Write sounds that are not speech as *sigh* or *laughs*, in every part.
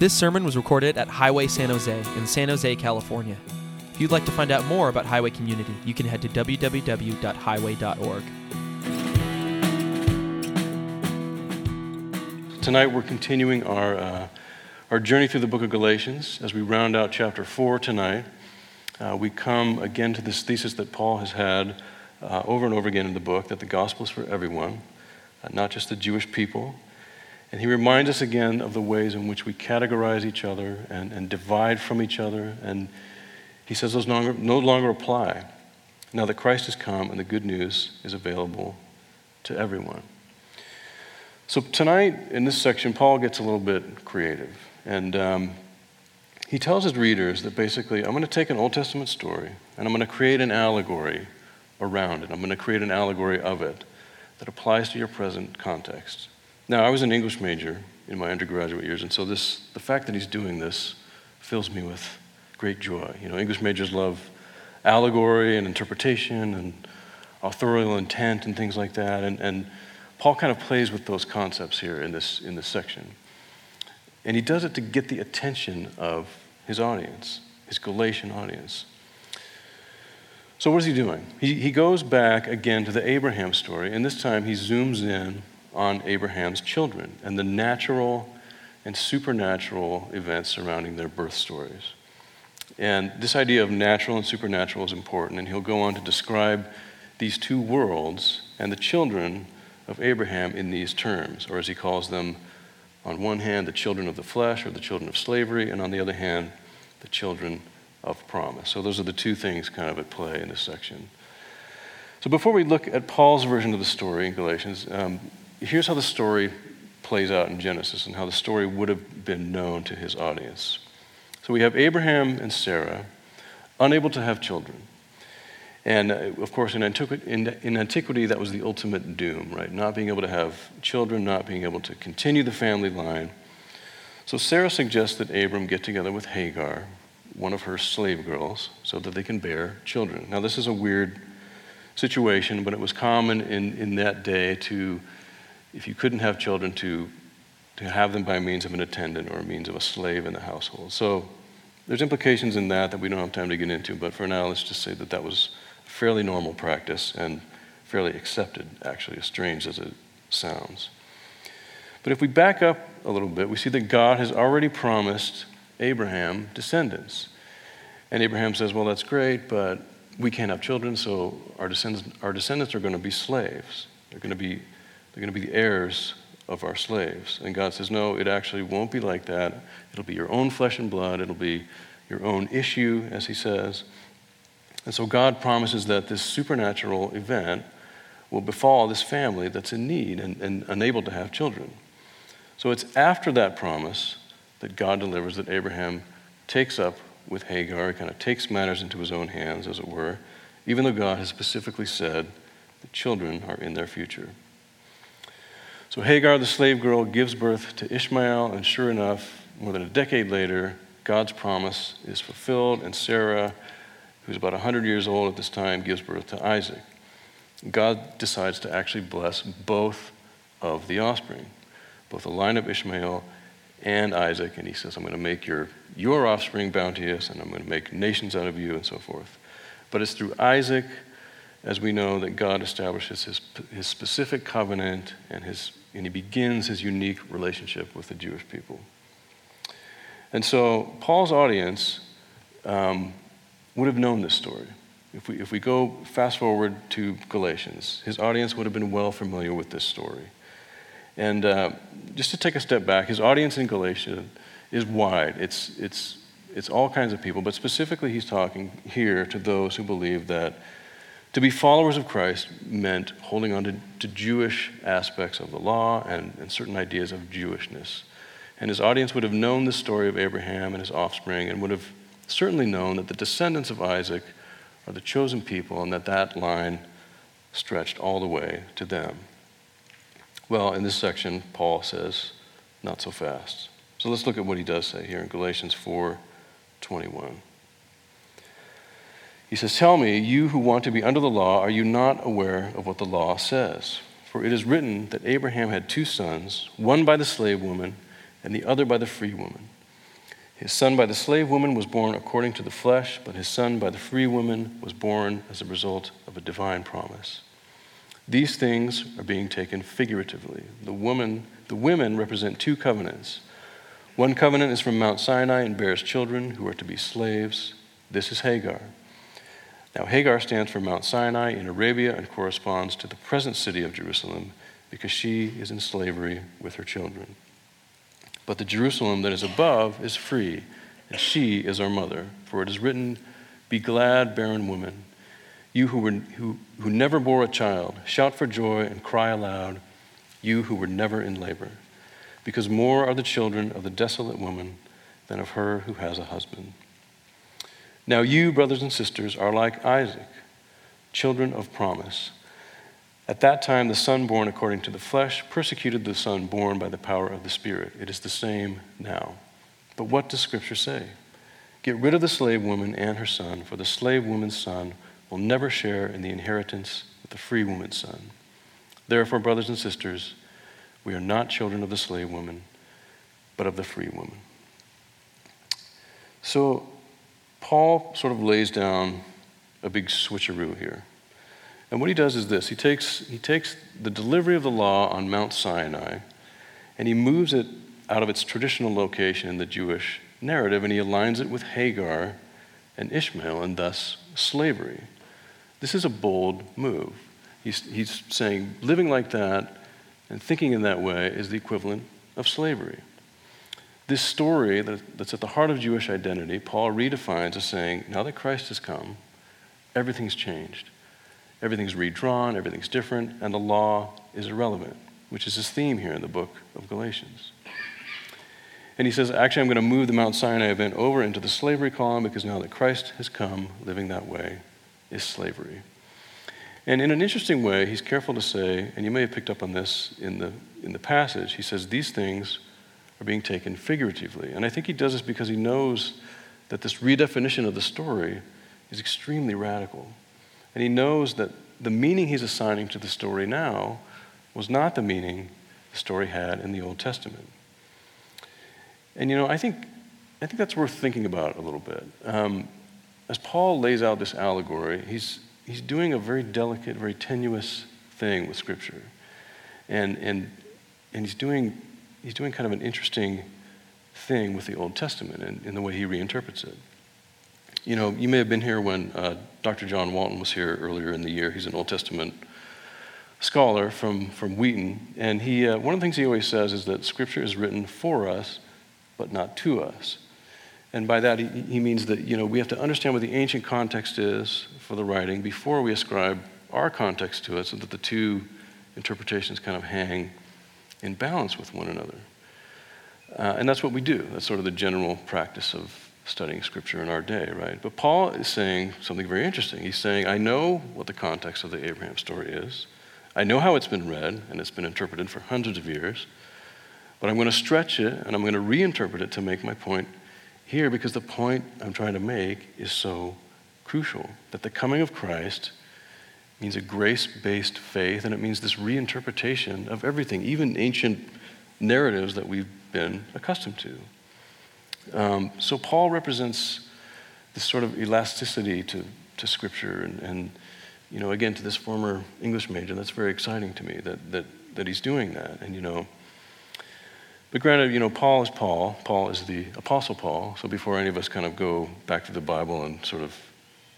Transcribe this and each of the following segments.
This sermon was recorded at Highway San Jose in San Jose, California. If you'd like to find out more about Highway Community, you can head to www.highway.org. Tonight we're continuing our, uh, our journey through the book of Galatians. As we round out chapter 4 tonight, uh, we come again to this thesis that Paul has had uh, over and over again in the book that the gospel is for everyone, uh, not just the Jewish people. And he reminds us again of the ways in which we categorize each other and, and divide from each other. And he says those no longer, no longer apply now that Christ has come and the good news is available to everyone. So tonight, in this section, Paul gets a little bit creative. And um, he tells his readers that basically, I'm going to take an Old Testament story and I'm going to create an allegory around it. I'm going to create an allegory of it that applies to your present context. Now, I was an English major in my undergraduate years, and so this, the fact that he's doing this fills me with great joy. You know, English majors love allegory and interpretation and authorial intent and things like that. And, and Paul kind of plays with those concepts here in this, in this section. And he does it to get the attention of his audience, his Galatian audience. So, what is he doing? He, he goes back again to the Abraham story, and this time he zooms in on Abraham's children and the natural and supernatural events surrounding their birth stories. And this idea of natural and supernatural is important, and he'll go on to describe these two worlds and the children of Abraham in these terms, or as he calls them, on one hand, the children of the flesh or the children of slavery, and on the other hand, the children of promise. So those are the two things kind of at play in this section. So before we look at Paul's version of the story in Galatians, um, here's how the story plays out in Genesis and how the story would have been known to his audience. So we have Abraham and Sarah unable to have children. And uh, of course, in antiquity, in, in antiquity, that was the ultimate doom, right? Not being able to have children, not being able to continue the family line. So Sarah suggests that Abram get together with Hagar, one of her slave girls, so that they can bear children. Now, this is a weird situation, but it was common in, in that day to if you couldn't have children, to, to have them by means of an attendant or means of a slave in the household. So there's implications in that that we don't have time to get into, but for now, let's just say that that was fairly normal practice and fairly accepted, actually, as strange as it sounds. But if we back up a little bit, we see that God has already promised Abraham descendants. And Abraham says, Well, that's great, but we can't have children, so our descendants, our descendants are going to be slaves. They're going to be they're going to be the heirs of our slaves. And God says, No, it actually won't be like that. It'll be your own flesh and blood, it'll be your own issue, as he says. And so God promises that this supernatural event will befall this family that's in need and, and unable to have children. So it's after that promise that God delivers that Abraham takes up with Hagar, he kind of takes matters into his own hands, as it were, even though God has specifically said that children are in their future. So Hagar, the slave girl, gives birth to Ishmael, and sure enough, more than a decade later, God's promise is fulfilled, and Sarah, who's about 100 years old at this time, gives birth to Isaac. God decides to actually bless both of the offspring, both the line of Ishmael and Isaac, and he says, I'm going to make your, your offspring bounteous, and I'm going to make nations out of you, and so forth. But it's through Isaac, as we know, that God establishes his, his specific covenant and his and he begins his unique relationship with the Jewish people. And so Paul's audience um, would have known this story. If we, if we go fast forward to Galatians, his audience would have been well familiar with this story. And uh, just to take a step back, his audience in Galatia is wide. It's, it's, it's all kinds of people, but specifically, he's talking here to those who believe that to be followers of Christ meant holding on to, to Jewish aspects of the law and, and certain ideas of Jewishness. And his audience would have known the story of Abraham and his offspring and would have certainly known that the descendants of Isaac are the chosen people and that that line stretched all the way to them. Well, in this section, Paul says, not so fast. So let's look at what he does say here in Galatians 4 21. He says, Tell me, you who want to be under the law, are you not aware of what the law says? For it is written that Abraham had two sons, one by the slave woman and the other by the free woman. His son by the slave woman was born according to the flesh, but his son by the free woman was born as a result of a divine promise. These things are being taken figuratively. The woman, the women represent two covenants. One covenant is from Mount Sinai and bears children who are to be slaves. This is Hagar. Now, Hagar stands for Mount Sinai in Arabia and corresponds to the present city of Jerusalem because she is in slavery with her children. But the Jerusalem that is above is free, and she is our mother. For it is written, Be glad, barren woman, you who, were, who, who never bore a child, shout for joy and cry aloud, you who were never in labor. Because more are the children of the desolate woman than of her who has a husband. Now, you, brothers and sisters, are like Isaac, children of promise. At that time, the son born according to the flesh persecuted the son born by the power of the Spirit. It is the same now. But what does Scripture say? Get rid of the slave woman and her son, for the slave woman's son will never share in the inheritance with the free woman's son. Therefore, brothers and sisters, we are not children of the slave woman, but of the free woman. So, Paul sort of lays down a big switcheroo here. And what he does is this he takes, he takes the delivery of the law on Mount Sinai and he moves it out of its traditional location in the Jewish narrative and he aligns it with Hagar and Ishmael and thus slavery. This is a bold move. He's, he's saying living like that and thinking in that way is the equivalent of slavery. This story that's at the heart of Jewish identity, Paul redefines as saying, now that Christ has come, everything's changed. Everything's redrawn, everything's different, and the law is irrelevant, which is his theme here in the book of Galatians. And he says, actually, I'm going to move the Mount Sinai event over into the slavery column because now that Christ has come, living that way is slavery. And in an interesting way, he's careful to say, and you may have picked up on this in the, in the passage, he says, these things are being taken figuratively. And I think he does this because he knows that this redefinition of the story is extremely radical. And he knows that the meaning he's assigning to the story now was not the meaning the story had in the Old Testament. And you know, I think, I think that's worth thinking about a little bit. Um, as Paul lays out this allegory, he's, he's doing a very delicate, very tenuous thing with Scripture. And, and, and he's, doing, he's doing kind of an interesting thing with the Old Testament in, in the way he reinterprets it. You know, you may have been here when uh, Dr. John Walton was here earlier in the year. He's an Old Testament scholar from, from Wheaton. And he, uh, one of the things he always says is that Scripture is written for us, but not to us. And by that, he, he means that, you know, we have to understand what the ancient context is for the writing before we ascribe our context to it so that the two interpretations kind of hang in balance with one another. Uh, and that's what we do. That's sort of the general practice of studying scripture in our day, right? But Paul is saying something very interesting. He's saying, I know what the context of the Abraham story is. I know how it's been read and it's been interpreted for hundreds of years. But I'm going to stretch it and I'm going to reinterpret it to make my point here because the point I'm trying to make is so crucial that the coming of Christ means a grace based faith and it means this reinterpretation of everything, even ancient narratives that we've been accustomed to. Um, so Paul represents this sort of elasticity to, to Scripture and, and, you know, again, to this former English major, that's very exciting to me that, that, that he's doing that. And, you know, but granted, you know, Paul is Paul. Paul is the Apostle Paul. So before any of us kind of go back to the Bible and sort of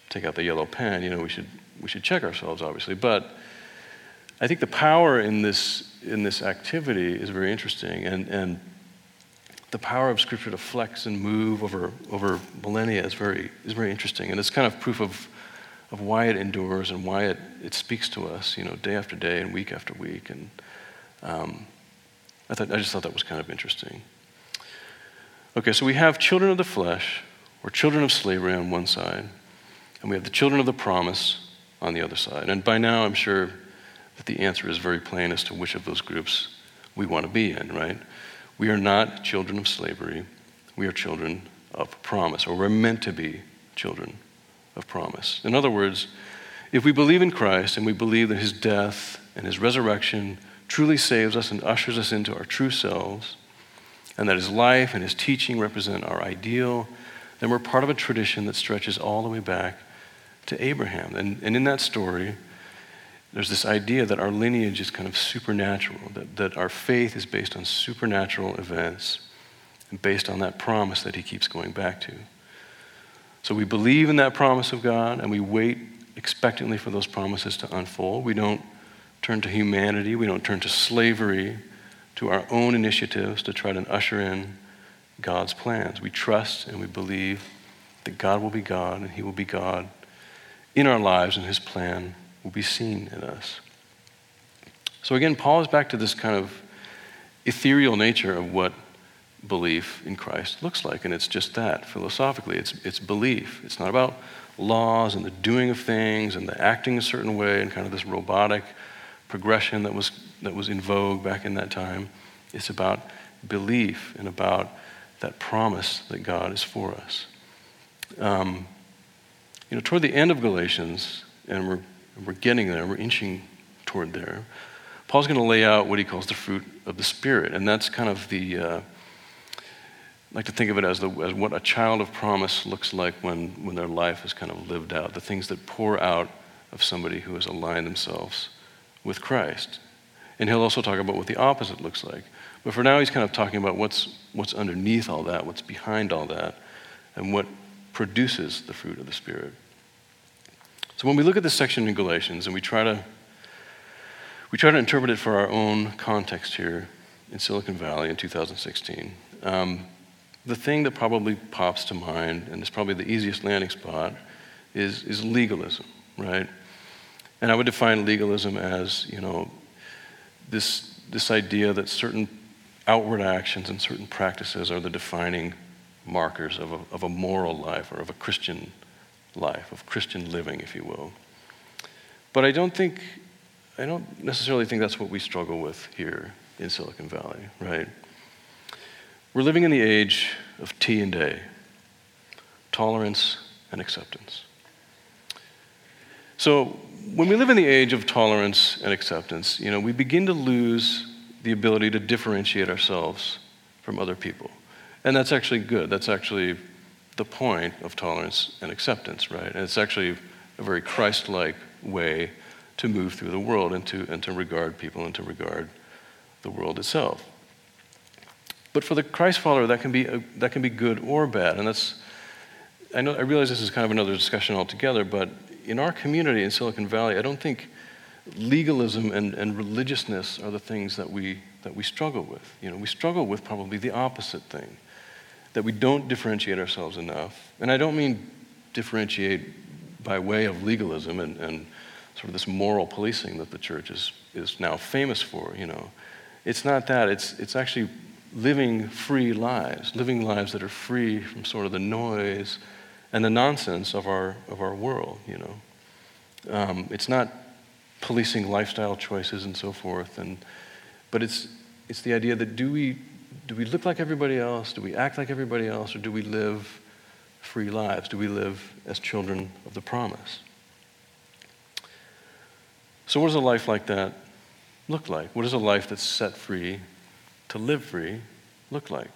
take out the yellow pen, you know, we should, we should check ourselves, obviously. But I think the power in this, in this activity is very interesting. And, and the power of Scripture to flex and move over, over millennia is very, is very interesting. And it's kind of proof of, of why it endures and why it, it speaks to us, you know, day after day and week after week. And um, I, thought, I just thought that was kind of interesting. Okay, so we have children of the flesh, or children of slavery on one side, and we have the children of the promise on the other side. And by now, I'm sure that the answer is very plain as to which of those groups we want to be in, right? We are not children of slavery. We are children of promise, or we're meant to be children of promise. In other words, if we believe in Christ and we believe that his death and his resurrection truly saves us and ushers us into our true selves, and that his life and his teaching represent our ideal, then we're part of a tradition that stretches all the way back to Abraham. And, and in that story, there's this idea that our lineage is kind of supernatural, that, that our faith is based on supernatural events and based on that promise that he keeps going back to. So we believe in that promise of God and we wait expectantly for those promises to unfold. We don't turn to humanity, we don't turn to slavery, to our own initiatives to try to usher in God's plans. We trust and we believe that God will be God and He will be God in our lives and His plan will be seen in us. So again, Paul is back to this kind of ethereal nature of what belief in Christ looks like. And it's just that, philosophically. It's, it's belief. It's not about laws and the doing of things and the acting a certain way and kind of this robotic progression that was, that was in vogue back in that time. It's about belief and about that promise that God is for us. Um, you know, toward the end of Galatians, and we're, we're getting there, we're inching toward there, Paul's going to lay out what he calls the fruit of the Spirit. And that's kind of the, uh, I like to think of it as, the, as what a child of promise looks like when, when their life is kind of lived out, the things that pour out of somebody who has aligned themselves with Christ. And he'll also talk about what the opposite looks like. But for now, he's kind of talking about what's, what's underneath all that, what's behind all that, and what produces the fruit of the Spirit. So when we look at this section in Galatians and we try to we try to interpret it for our own context here in Silicon Valley in 2016. Um, the thing that probably pops to mind, and is probably the easiest landing spot, is, is legalism, right? And I would define legalism as, you know, this, this idea that certain outward actions and certain practices are the defining markers of a, of a moral life or of a Christian life, of Christian living, if you will. But I don't think, I don't necessarily think that's what we struggle with here in Silicon Valley, right? We're living in the age of T and A, tolerance and acceptance. So, when we live in the age of tolerance and acceptance, you know, we begin to lose the ability to differentiate ourselves from other people. And that's actually good. That's actually the point of tolerance and acceptance, right? And it's actually a very Christ like way to move through the world and to, and to regard people and to regard the world itself. But for the Christ follower, that can be, a, that can be good or bad. And that's, I, know, I realize this is kind of another discussion altogether, but in our community in Silicon Valley, I don't think legalism and, and religiousness are the things that we, that we struggle with. You know, we struggle with probably the opposite thing, that we don't differentiate ourselves enough. And I don't mean differentiate by way of legalism and, and sort of this moral policing that the church is, is now famous for, you know. It's not that. It's, it's actually living free lives, living lives that are free from sort of the noise and the nonsense of our, of our world, you know. Um, it's not policing lifestyle choices and so forth, and, but it's, it's the idea that do we, do we look like everybody else? Do we act like everybody else? Or do we live free lives? Do we live as children of the promise? So, what does a life like that look like? What does a life that's set free to live free look like?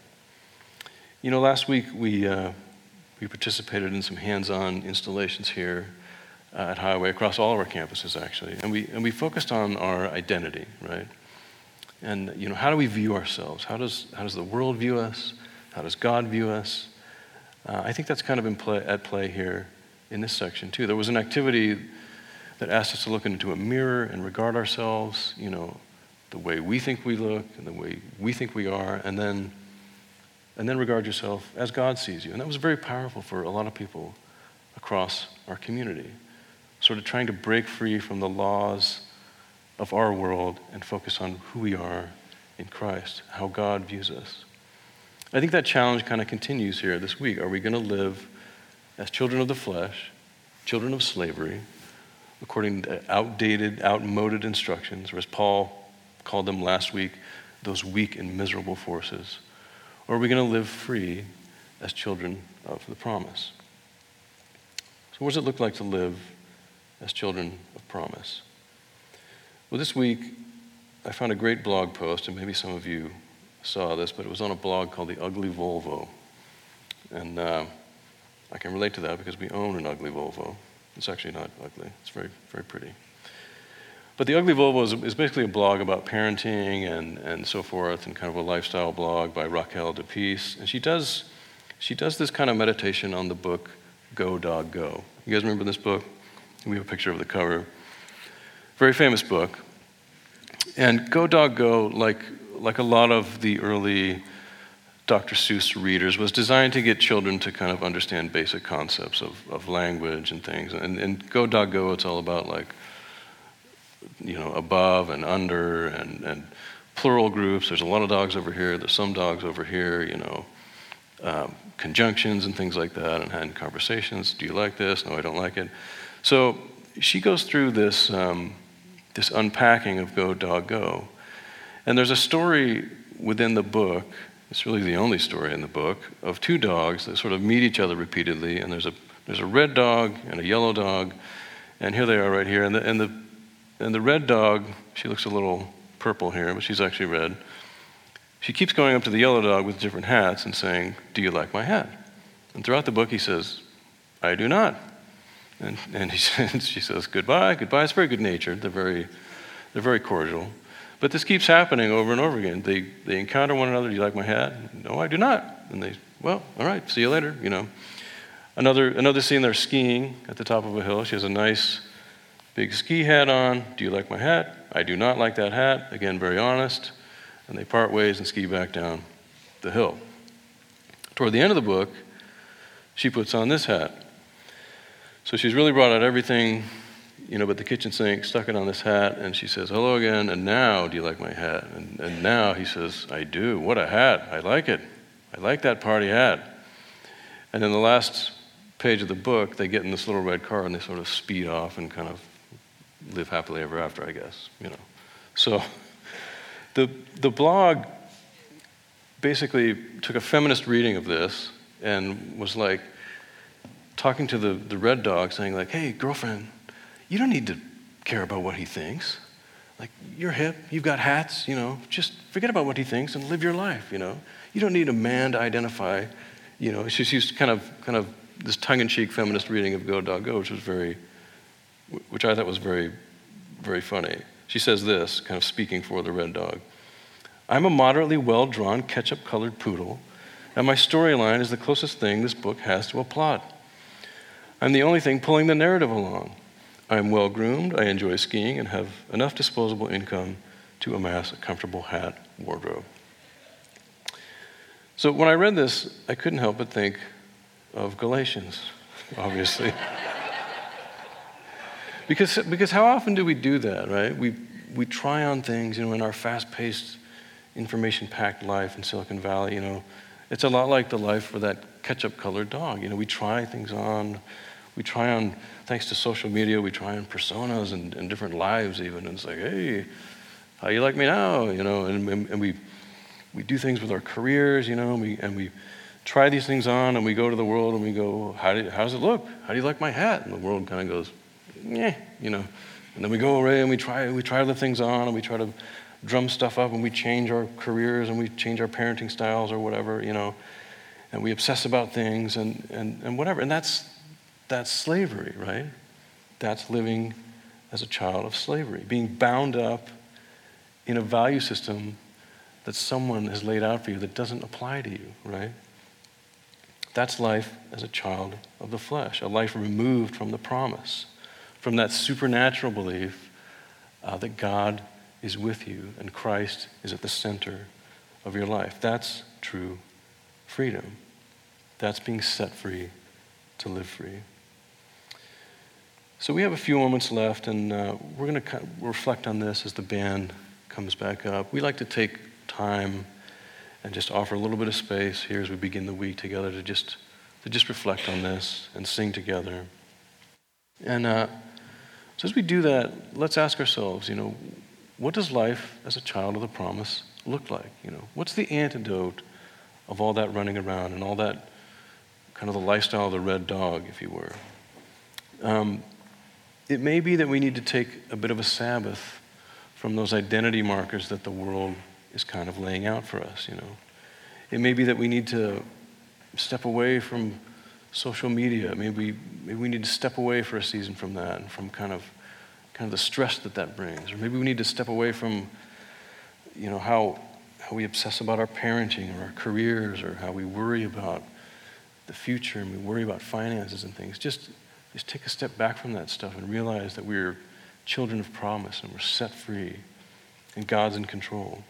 You know, last week we, uh, we participated in some hands on installations here uh, at Highway across all of our campuses, actually. And we, and we focused on our identity, right? And, you know, how do we view ourselves? How does, how does the world view us? How does God view us? Uh, I think that's kind of play, at play here in this section, too. There was an activity that asked us to look into a mirror and regard ourselves, you know, the way we think we look and the way we think we are, and then, and then regard yourself as God sees you. And that was very powerful for a lot of people across our community. Sort of trying to break free from the laws of our world and focus on who we are in Christ, how God views us. I think that challenge kind of continues here this week. Are we going to live as children of the flesh, children of slavery, according to outdated, outmoded instructions, or as Paul called them last week, those weak and miserable forces? Or are we going to live free as children of the promise? So, what does it look like to live as children of promise? Well, this week, I found a great blog post, and maybe some of you saw this, but it was on a blog called The Ugly Volvo. And uh, I can relate to that because we own an ugly Volvo. It's actually not ugly, it's very, very pretty. But The Ugly Volvo is, is basically a blog about parenting and, and so forth, and kind of a lifestyle blog by Raquel D'Apice. And she does, she does this kind of meditation on the book Go Dog Go. You guys remember this book? We have a picture of the cover. Very famous book. And Go Dog Go, like, like a lot of the early Dr. Seuss readers, was designed to get children to kind of understand basic concepts of, of language and things. And, and Go Dog Go, it's all about like, you know, above and under and, and plural groups. There's a lot of dogs over here, there's some dogs over here, you know, um, conjunctions and things like that, and having conversations. Do you like this? No, I don't like it. So she goes through this. Um, this unpacking of Go Dog Go. And there's a story within the book, it's really the only story in the book, of two dogs that sort of meet each other repeatedly. And there's a, there's a red dog and a yellow dog. And here they are right here. And the, and, the, and the red dog, she looks a little purple here, but she's actually red. She keeps going up to the yellow dog with different hats and saying, Do you like my hat? And throughout the book, he says, I do not. And, and he *laughs* says, she says, goodbye, goodbye. It's very good natured. They're very, they're very cordial. But this keeps happening over and over again. They, they encounter one another. Do you like my hat? No, I do not. And they, well, all right, see you later, you know. Another, another scene, they're skiing at the top of a hill. She has a nice big ski hat on. Do you like my hat? I do not like that hat. Again, very honest. And they part ways and ski back down the hill. Toward the end of the book, she puts on this hat. So she's really brought out everything, you know, but the kitchen sink, stuck it on this hat, and she says, Hello again, and now do you like my hat? And, and now he says, I do. What a hat. I like it. I like that party hat. And in the last page of the book, they get in this little red car and they sort of speed off and kind of live happily ever after, I guess, you know. So the, the blog basically took a feminist reading of this and was like, talking to the, the red dog, saying, like, hey, girlfriend, you don't need to care about what he thinks. Like, you're hip, you've got hats, you know, just forget about what he thinks and live your life, you know. You don't need a man to identify, you know. She's used kind of, kind of this tongue-in-cheek feminist reading of Go Dog Go, which was very, which I thought was very, very funny. She says this, kind of speaking for the red dog. I'm a moderately well-drawn, ketchup-colored poodle, and my storyline is the closest thing this book has to a plot. I'm the only thing pulling the narrative along. I'm well groomed, I enjoy skiing, and have enough disposable income to amass a comfortable hat wardrobe. So when I read this, I couldn't help but think of Galatians, obviously. *laughs* because, because how often do we do that, right? We, we try on things, you know, in our fast paced, information packed life in Silicon Valley, you know. It's a lot like the life for that ketchup colored dog. You know, we try things on, we try on, thanks to social media, we try on personas and, and different lives even. And it's like, hey, how you like me now? You know, and, and we, we do things with our careers, you know, and we, and we try these things on and we go to the world and we go, how, do, how does it look? How do you like my hat? And the world kind of goes, yeah, you know. And then we go away and we try, we try other things on and we try to drum stuff up and we change our careers and we change our parenting styles or whatever, you know. And we obsess about things and, and, and whatever. And that's, that's slavery, right? That's living as a child of slavery, being bound up in a value system that someone has laid out for you that doesn't apply to you, right? That's life as a child of the flesh, a life removed from the promise, from that supernatural belief uh, that God is with you and Christ is at the center of your life. That's true freedom. That's being set free to live free. So we have a few moments left, and uh, we're going to reflect on this as the band comes back up. We like to take time and just offer a little bit of space here as we begin the week together to just to just reflect on this and sing together. And uh, so as we do that, let's ask ourselves, you know, what does life as a child of the promise look like? You know, what's the antidote of all that running around and all that kind of the lifestyle of the red dog, if you were? Um, it may be that we need to take a bit of a Sabbath from those identity markers that the world is kind of laying out for us, you know. It may be that we need to step away from social media. Maybe, maybe we need to step away for a season from that and from kind of, kind of the stress that that brings. Or maybe we need to step away from, you know, how, how we obsess about our parenting or our careers or how we worry about the future and we worry about finances and things. Just, just take a step back from that stuff and realize that we're children of promise and we're set free and God's in control.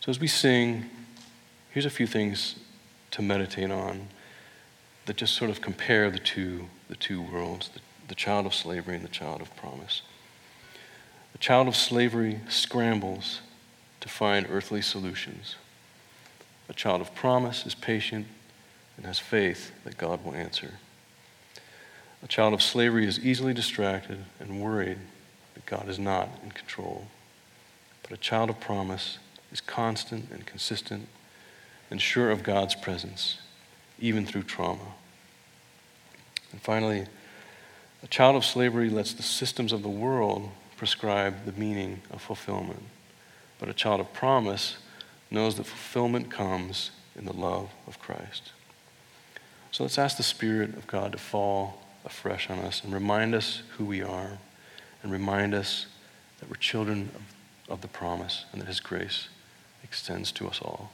So as we sing, here's a few things to meditate on that just sort of compare the two, the two worlds the, the child of slavery and the child of promise. The child of slavery scrambles to find earthly solutions. A child of promise is patient and has faith that God will answer. A child of slavery is easily distracted and worried that God is not in control. But a child of promise is constant and consistent and sure of God's presence, even through trauma. And finally, a child of slavery lets the systems of the world prescribe the meaning of fulfillment. But a child of promise knows that fulfillment comes in the love of Christ. So let's ask the Spirit of God to fall afresh on us and remind us who we are and remind us that we're children of, of the promise and that His grace extends to us all.